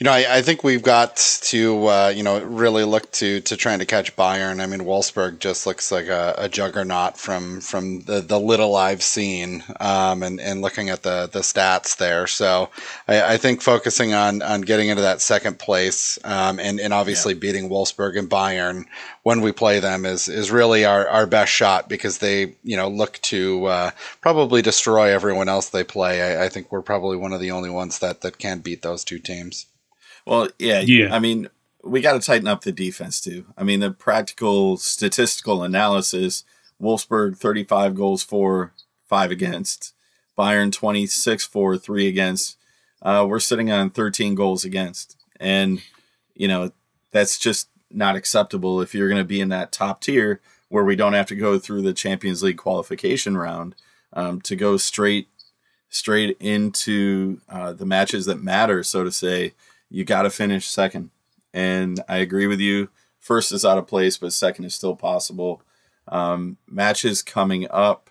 Speaker 2: You know, I, I, think we've got to, uh, you know, really look to to trying to catch Bayern. I mean, Wolfsburg just looks like a, a juggernaut from from the, the little I've seen, um, and and looking at the the stats there. So I, I, think focusing on on getting into that second place, um, and and obviously yeah. beating Wolfsburg and Bayern when we play them is is really our, our best shot because they you know look to uh, probably destroy everyone else they play. I, I think we're probably one of the only ones that that can beat those two teams.
Speaker 1: Well, yeah, yeah. I mean, we got to tighten up the defense too. I mean, the practical statistical analysis: Wolfsburg thirty-five goals for, five against. Bayern twenty-six for, three against. Uh, we're sitting on thirteen goals against, and you know that's just not acceptable if you're going to be in that top tier where we don't have to go through the Champions League qualification round um, to go straight straight into uh, the matches that matter, so to say you got to finish second. And I agree with you. First is out of place, but second is still possible. Um, matches coming up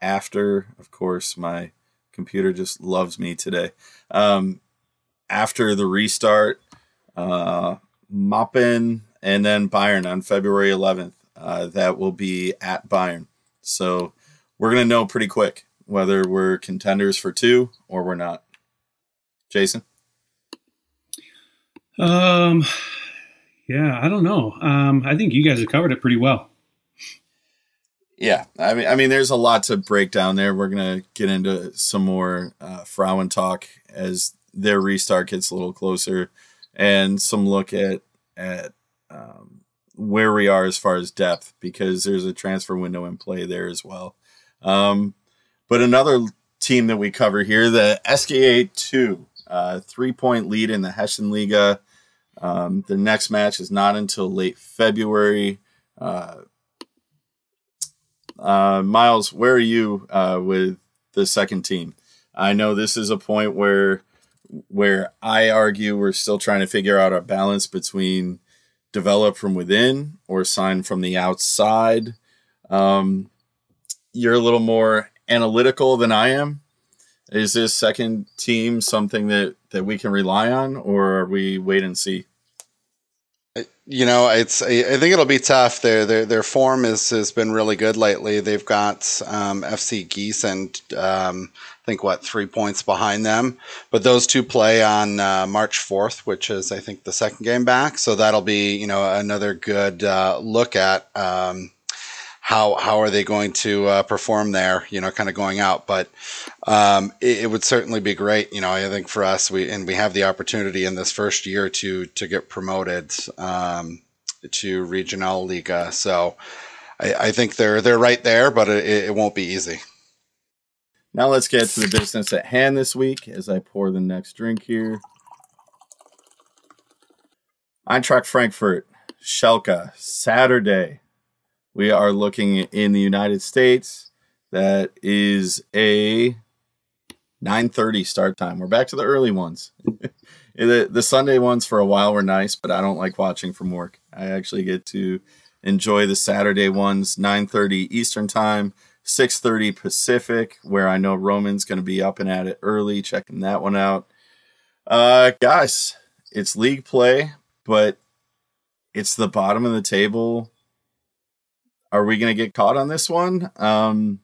Speaker 1: after, of course, my computer just loves me today. Um, after the restart, uh, Meppen and then Bayern on February 11th. Uh, that will be at Bayern. So we're going to know pretty quick whether we're contenders for two or we're not. Jason?
Speaker 3: Um, yeah, I don't know. Um, I think you guys have covered it pretty well.
Speaker 1: Yeah, I mean, I mean, there's a lot to break down there. We're gonna get into some more uh, Frauen talk as their restart gets a little closer, and some look at at um, where we are as far as depth because there's a transfer window in play there as well. Um, but another team that we cover here, the SGE two, uh, three point lead in the Hessian Liga. Um, the next match is not until late February. Uh, uh, Miles, where are you uh, with the second team? I know this is a point where where I argue we're still trying to figure out a balance between develop from within or sign from the outside. Um, you're a little more analytical than I am. Is this second team something that, that we can rely on, or are we wait and see?
Speaker 2: You know, it's. I think it'll be tough. Their their their form is has been really good lately. They've got um, FC Gießen, um, I think what three points behind them, but those two play on uh, March fourth, which is I think the second game back. So that'll be you know another good uh, look at. Um, how how are they going to uh, perform there? You know, kind of going out, but um, it, it, would certainly be great. You know, I think for us, we and we have the opportunity in this first year to to get promoted um, to Regional Liga. So I, I, think they're they're right there, but it, it won't be easy.
Speaker 1: Now let's get to the business at hand this week. As I pour the next drink here, Eintracht Frankfurt, Schalke, Saturday we are looking in the United States. That is a 9:30 start time. We're back to the early ones. the the Sunday ones for a while were nice, but I don't like watching from work. I actually get to enjoy the Saturday ones, 9:30 Eastern time, 6:30 Pacific, where I know Roman's going to be up and at it early, checking that one out. Uh, guys, it's league play, but it's the bottom of the table are we going to get caught on this one? Um,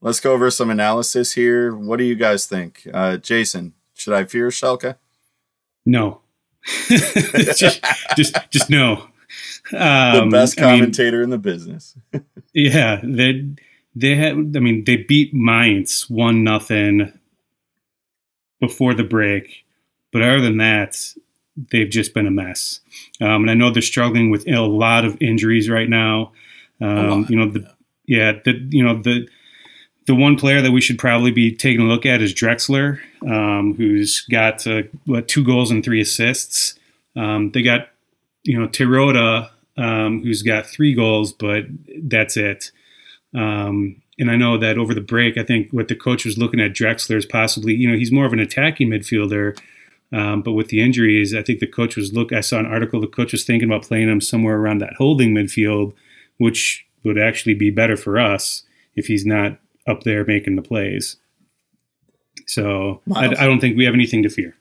Speaker 1: let's go over some analysis here. What do you guys think? Uh, Jason, should I fear Schalke?
Speaker 3: No. just, just, just no.
Speaker 1: Um, the best commentator I mean, in the business.
Speaker 3: yeah, they they had. I mean, they beat Mainz one nothing before the break, but other than that, they've just been a mess. Um, and I know they're struggling with a lot of injuries right now. Um, you know, the yeah, the you know the the one player that we should probably be taking a look at is Drexler, um, who's got uh, what, two goals and three assists. Um, they got you know Terodde, um, who's got three goals, but that's it. Um, and I know that over the break, I think what the coach was looking at Drexler is possibly, you know, he's more of an attacking midfielder. Um, but with the injuries, I think the coach was look. I saw an article. The coach was thinking about playing him somewhere around that holding midfield which would actually be better for us if he's not up there making the plays. So I, I, don't think we have anything to fear.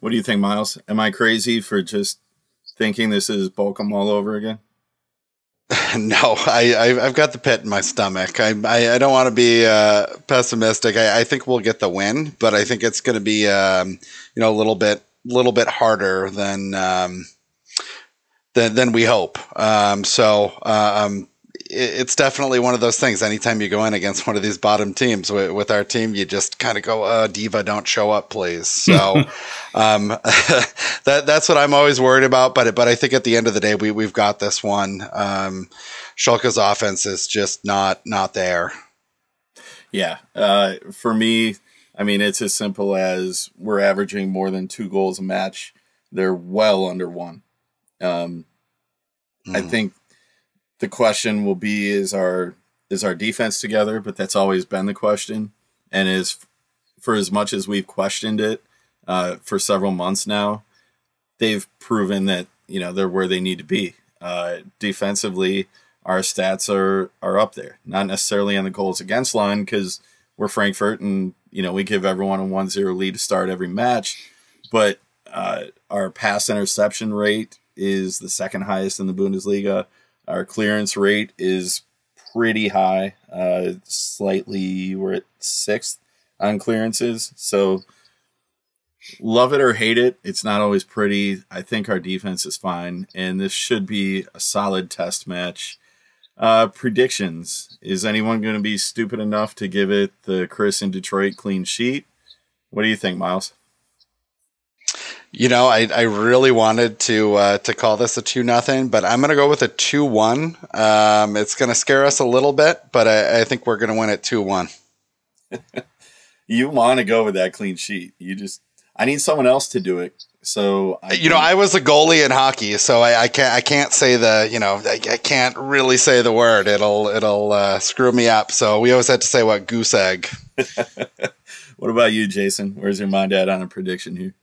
Speaker 1: What do you think, Miles? Am I crazy for just thinking this is Bolcom all over again?
Speaker 2: no, I, I have got the pit in my stomach. I I, I don't want to be uh, pessimistic. I, I think we'll get the win, but I think it's going to be um, you know a little bit little bit harder than um, than, than we hope. Um, so um, it, it's definitely one of those things. Anytime you go in against one of these bottom teams with, with our team, you just kind of go, uh, "Diva, don't show up, please." So um, that that's what I'm always worried about. But but I think at the end of the day, we we've got this one. Um, Schalke's offense is just not not there.
Speaker 1: Yeah, uh, for me, I mean, it's as simple as we're averaging more than two goals a match. They're well under one. Um, mm. I think the question will be: Is our is our defense together? But that's always been the question, and is for as much as we've questioned it uh, for several months now, they've proven that you know they're where they need to be. Uh, defensively, our stats are are up there. Not necessarily on the goals against line because we're Frankfurt and you know we give everyone a 1-0 lead to start every match, but uh, our pass interception rate is the second highest in the Bundesliga. Our clearance rate is pretty high, uh, slightly, we're at sixth on clearances. So, love it or hate it, it's not always pretty. I think our defense is fine, and this should be a solid test match. Uh, predictions. Is anyone going to be stupid enough to give it the Chris in Detroit clean sheet? What do you think, Miles?
Speaker 2: You know, I, I really wanted to uh, to call this a two nothing, but I'm going to go with a two one. Um, it's going to scare us a little bit, but I, I think we're going to win it two one.
Speaker 1: you want to go with that clean sheet? You just I need someone else to do it. So
Speaker 2: I you know, I was a goalie in hockey, so I, I can't I can't say the you know I, I can't really say the word. It'll it'll uh, screw me up. So we always had to say what goose egg.
Speaker 1: what about you, Jason? Where's your mind at on a prediction here?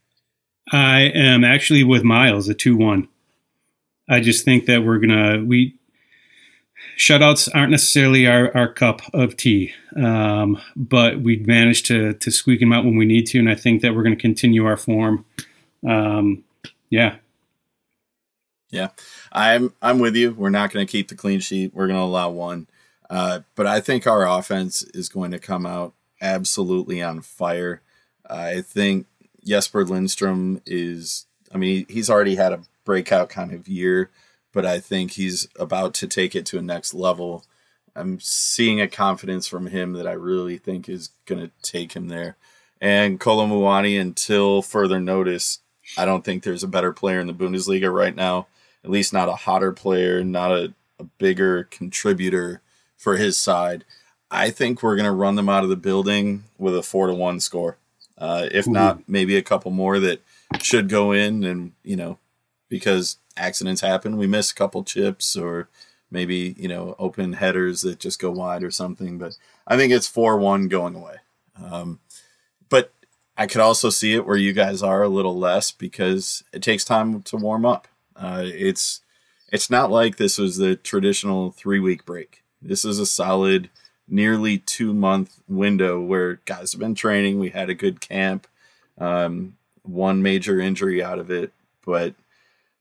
Speaker 3: I am actually with Miles, a 2 1. I just think that we're going to, we, shutouts aren't necessarily our, our cup of tea, um, but we managed to, to squeak them out when we need to. And I think that we're going to continue our form. Um, yeah.
Speaker 1: Yeah. I'm, I'm with you. We're not going to keep the clean sheet. We're going to allow one. Uh, but I think our offense is going to come out absolutely on fire. I think Jesper Lindstrom is, I mean, he's already had a breakout kind of year, but I think he's about to take it to a next level. I'm seeing a confidence from him that I really think is going to take him there. And Kolo Muani, until further notice, I don't think there's a better player in the Bundesliga right now. At least not a hotter player, not a, a bigger contributor for his side. I think we're going to run them out of the building with a four to one score. Uh, if Ooh. not, maybe a couple more that should go in, and you know, because accidents happen, we miss a couple chips or maybe you know open headers that just go wide or something. But I think it's four one going away. Um, but I could also see it where you guys are a little less because it takes time to warm up. Uh, it's it's not like this was the traditional three week break. This is a solid nearly two month window where guys have been training. We had a good camp, um, one major injury out of it, but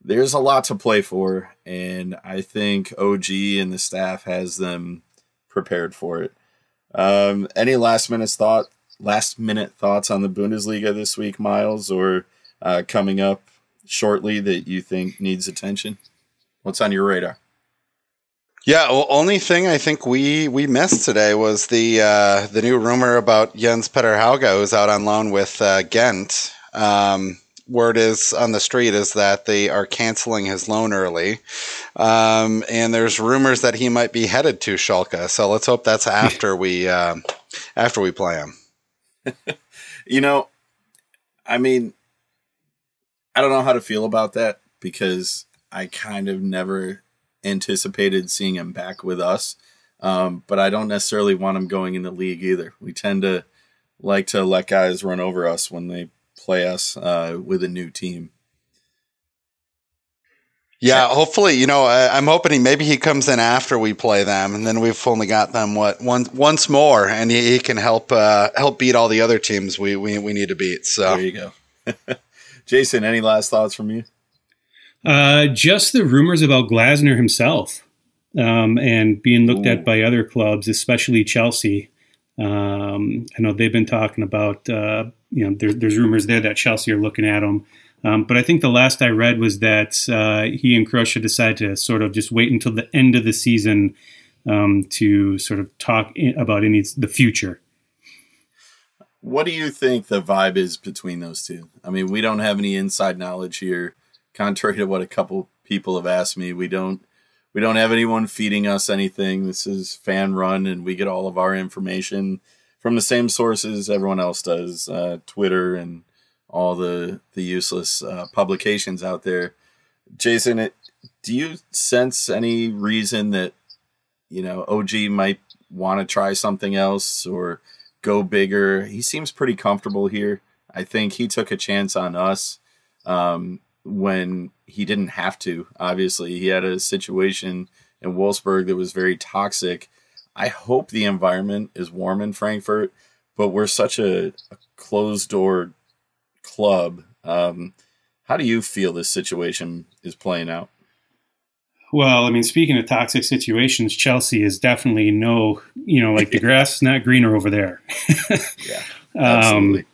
Speaker 1: there's a lot to play for, and I think OG and the staff has them prepared for it. Um, any last minute thought, last minute thoughts on the Bundesliga this week, Miles, or uh, coming up shortly that you think needs attention? What's on your radar?
Speaker 2: Yeah, well, only thing I think we we missed today was the uh, the new rumor about Jens Petter Hauge, who's out on loan with uh, Ghent. Um, word is on the street is that they are canceling his loan early, um, and there's rumors that he might be headed to Schalke. So let's hope that's after we uh, after we play him.
Speaker 1: you know, I mean, I don't know how to feel about that because I kind of never anticipated seeing him back with us. Um, but I don't necessarily want him going in the league either. We tend to like to let guys run over us when they play us uh, with a new team.
Speaker 2: Yeah, hopefully, you know, I, am hoping he, maybe he comes in after we play them, and then we've only got them what once once more, and he, he can help uh, help beat all the other teams we, we we need to beat. So
Speaker 1: there you go, Jason. Any last thoughts from you?
Speaker 3: Uh, just the rumors about Glasner himself um, and being looked Ooh. at by other clubs, especially Chelsea. Um, I know they've been talking about, uh, you know, there, there's rumors there that Chelsea are looking at him. Um, but I think the last I read was that uh, he and Kroesche decided to sort of just wait until the end of the season um, to sort of talk in, about any the future.
Speaker 1: What do you think the vibe is between those two? I mean, we don't have any inside knowledge here contrary to what a couple people have asked me, we don't we don't have anyone feeding us anything. This is fan run, and we get all of our information from the same sources everyone else does, uh, Twitter and all the the useless uh, publications out there. Jason, it, do you sense any reason that you know OG might want to try something else or go bigger? He seems pretty comfortable here. I think he took a chance on us. Um, when he didn't have to. Obviously, he had a situation in Wolfsburg that was very toxic. I hope the environment is warm in Frankfurt, but we're such a, a closed door club. Um, how do you feel this situation is playing out?
Speaker 3: Well, I mean, speaking of toxic situations, Chelsea is definitely no, you know, like the grass is not greener over there.
Speaker 1: yeah, absolutely. Um,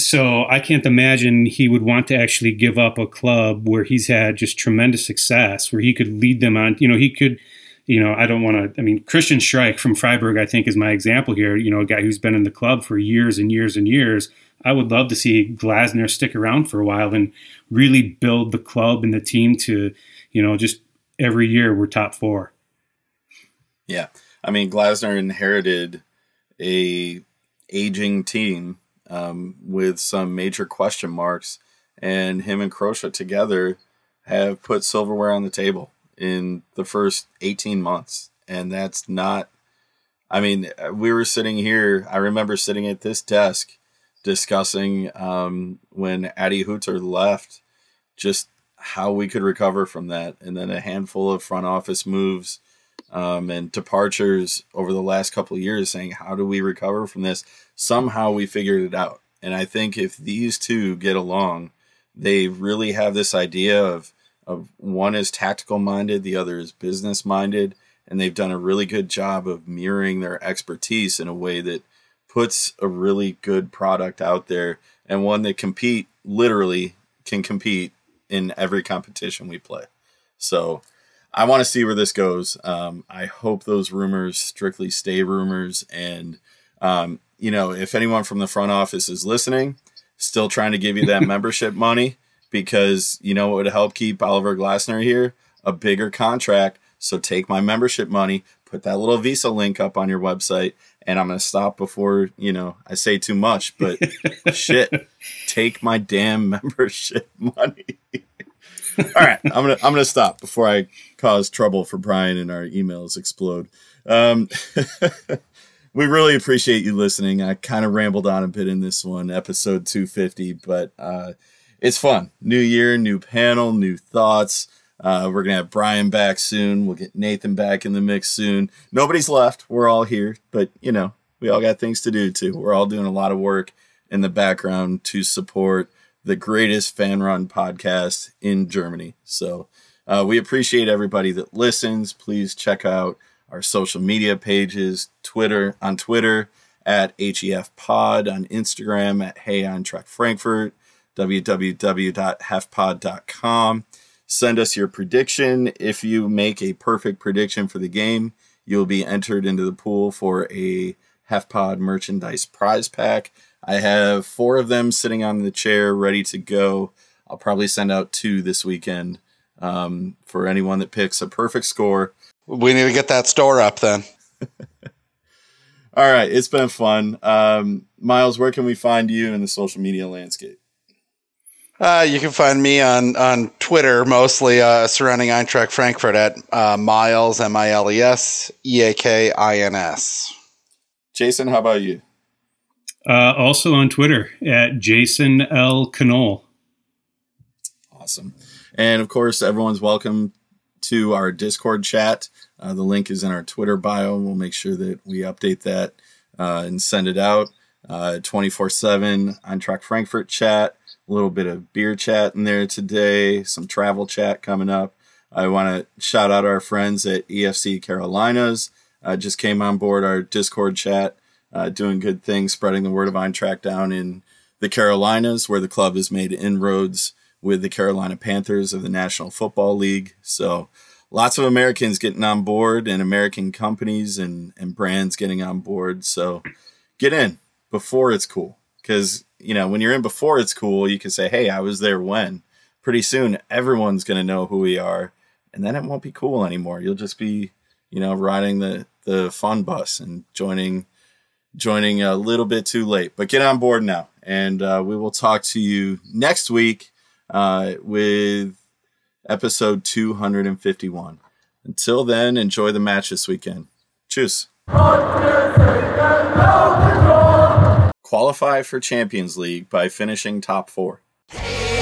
Speaker 3: so I can't imagine he would want to actually give up a club where he's had just tremendous success, where he could lead them on. You know, he could. You know, I don't want to. I mean, Christian Streich from Freiburg, I think, is my example here. You know, a guy who's been in the club for years and years and years. I would love to see Glasner stick around for a while and really build the club and the team to, you know, just every year we're top four.
Speaker 1: Yeah, I mean, Glasner inherited a aging team um, with some major question marks. And him and Kroesche together have put silverware on the table in the first 18 months. And that's not, I mean, we were sitting here, I remember sitting at this desk discussing um, when Adi Hütter left, just how we could recover from that, and then a handful of front office moves um, and departures over the last couple of years, saying how do we recover from this? Somehow we figured it out, and I think if these two get along, they really have this idea of of one is tactical minded, the other is business minded, and they've done a really good job of mirroring their expertise in a way that puts a really good product out there and one that compete literally can compete in every competition we play. So I want to see where this goes. Um, I hope those rumors strictly stay rumors. And, um, you know, if anyone from the front office is listening, still trying to give you that membership money, because you know it would help keep Oliver Glasner here? A bigger contract. So take my membership money, put that little Visa link up on your website, and I'm gonna stop before you know I say too much. But shit, take my damn membership money. All right, I'm gonna I'm gonna stop before I cause trouble for Brian and our emails explode. Um, we really appreciate you listening. I kind of rambled on a bit in this one, episode 250, but uh, it's fun. New year, new panel, new thoughts. Uh, we're gonna have Brian back soon. We'll get Nathan back in the mix soon. Nobody's left. We're all here, but you know we all got things to do too. We're all doing a lot of work in the background to support the greatest fan run podcast in Germany. So uh, we appreciate everybody that listens. Please check out our social media pages, Twitter on Twitter at HEF Pod, on Instagram at Hey Eintracht Frankfurt, www.hefpod.com. Send us your prediction. If you make a perfect prediction for the game, you'll be entered into the pool for a HefPod merchandise prize pack. I have four of them sitting on the chair ready to go. I'll probably send out two this weekend um, for anyone that picks a perfect score.
Speaker 2: We need to get that store up then.
Speaker 1: All right, it's been fun. Um, Miles, where can we find you in the social media landscape?
Speaker 2: Uh, you can find me on, on Twitter, mostly uh, surrounding Eintracht Frankfurt at uh, Miles, M I L E S E A K I N S.
Speaker 1: Jason, how about you?
Speaker 3: Uh, also on Twitter at Jason L. Knoll.
Speaker 1: Awesome. And of course, everyone's welcome to our Discord chat. Uh, the link is in our Twitter bio. We'll make sure that we update that uh, and send it out. 24 7 Eintracht Frankfurt chat a little bit of beer chat in there today, some travel chat coming up. I want to shout out our friends at EFC Carolinas. Uh, just came on board our Discord chat, uh, doing good things, spreading the word of Eintracht down in the Carolinas, where the club has made inroads with the Carolina Panthers of the National Football League. So lots of Americans getting on board and American companies and, and brands getting on board. So get in before it's cool because you know, when you're in before it's cool, you can say, "Hey, I was there when." Pretty soon, everyone's going to know who we are, and then it won't be cool anymore. You'll just be, you know, riding the the fun bus and joining joining a little bit too late. But get on board now, and uh, we will talk to you next week uh, with episode 251. Until then, enjoy the match this weekend. Cheers qualify for Champions League by finishing top four. Hey,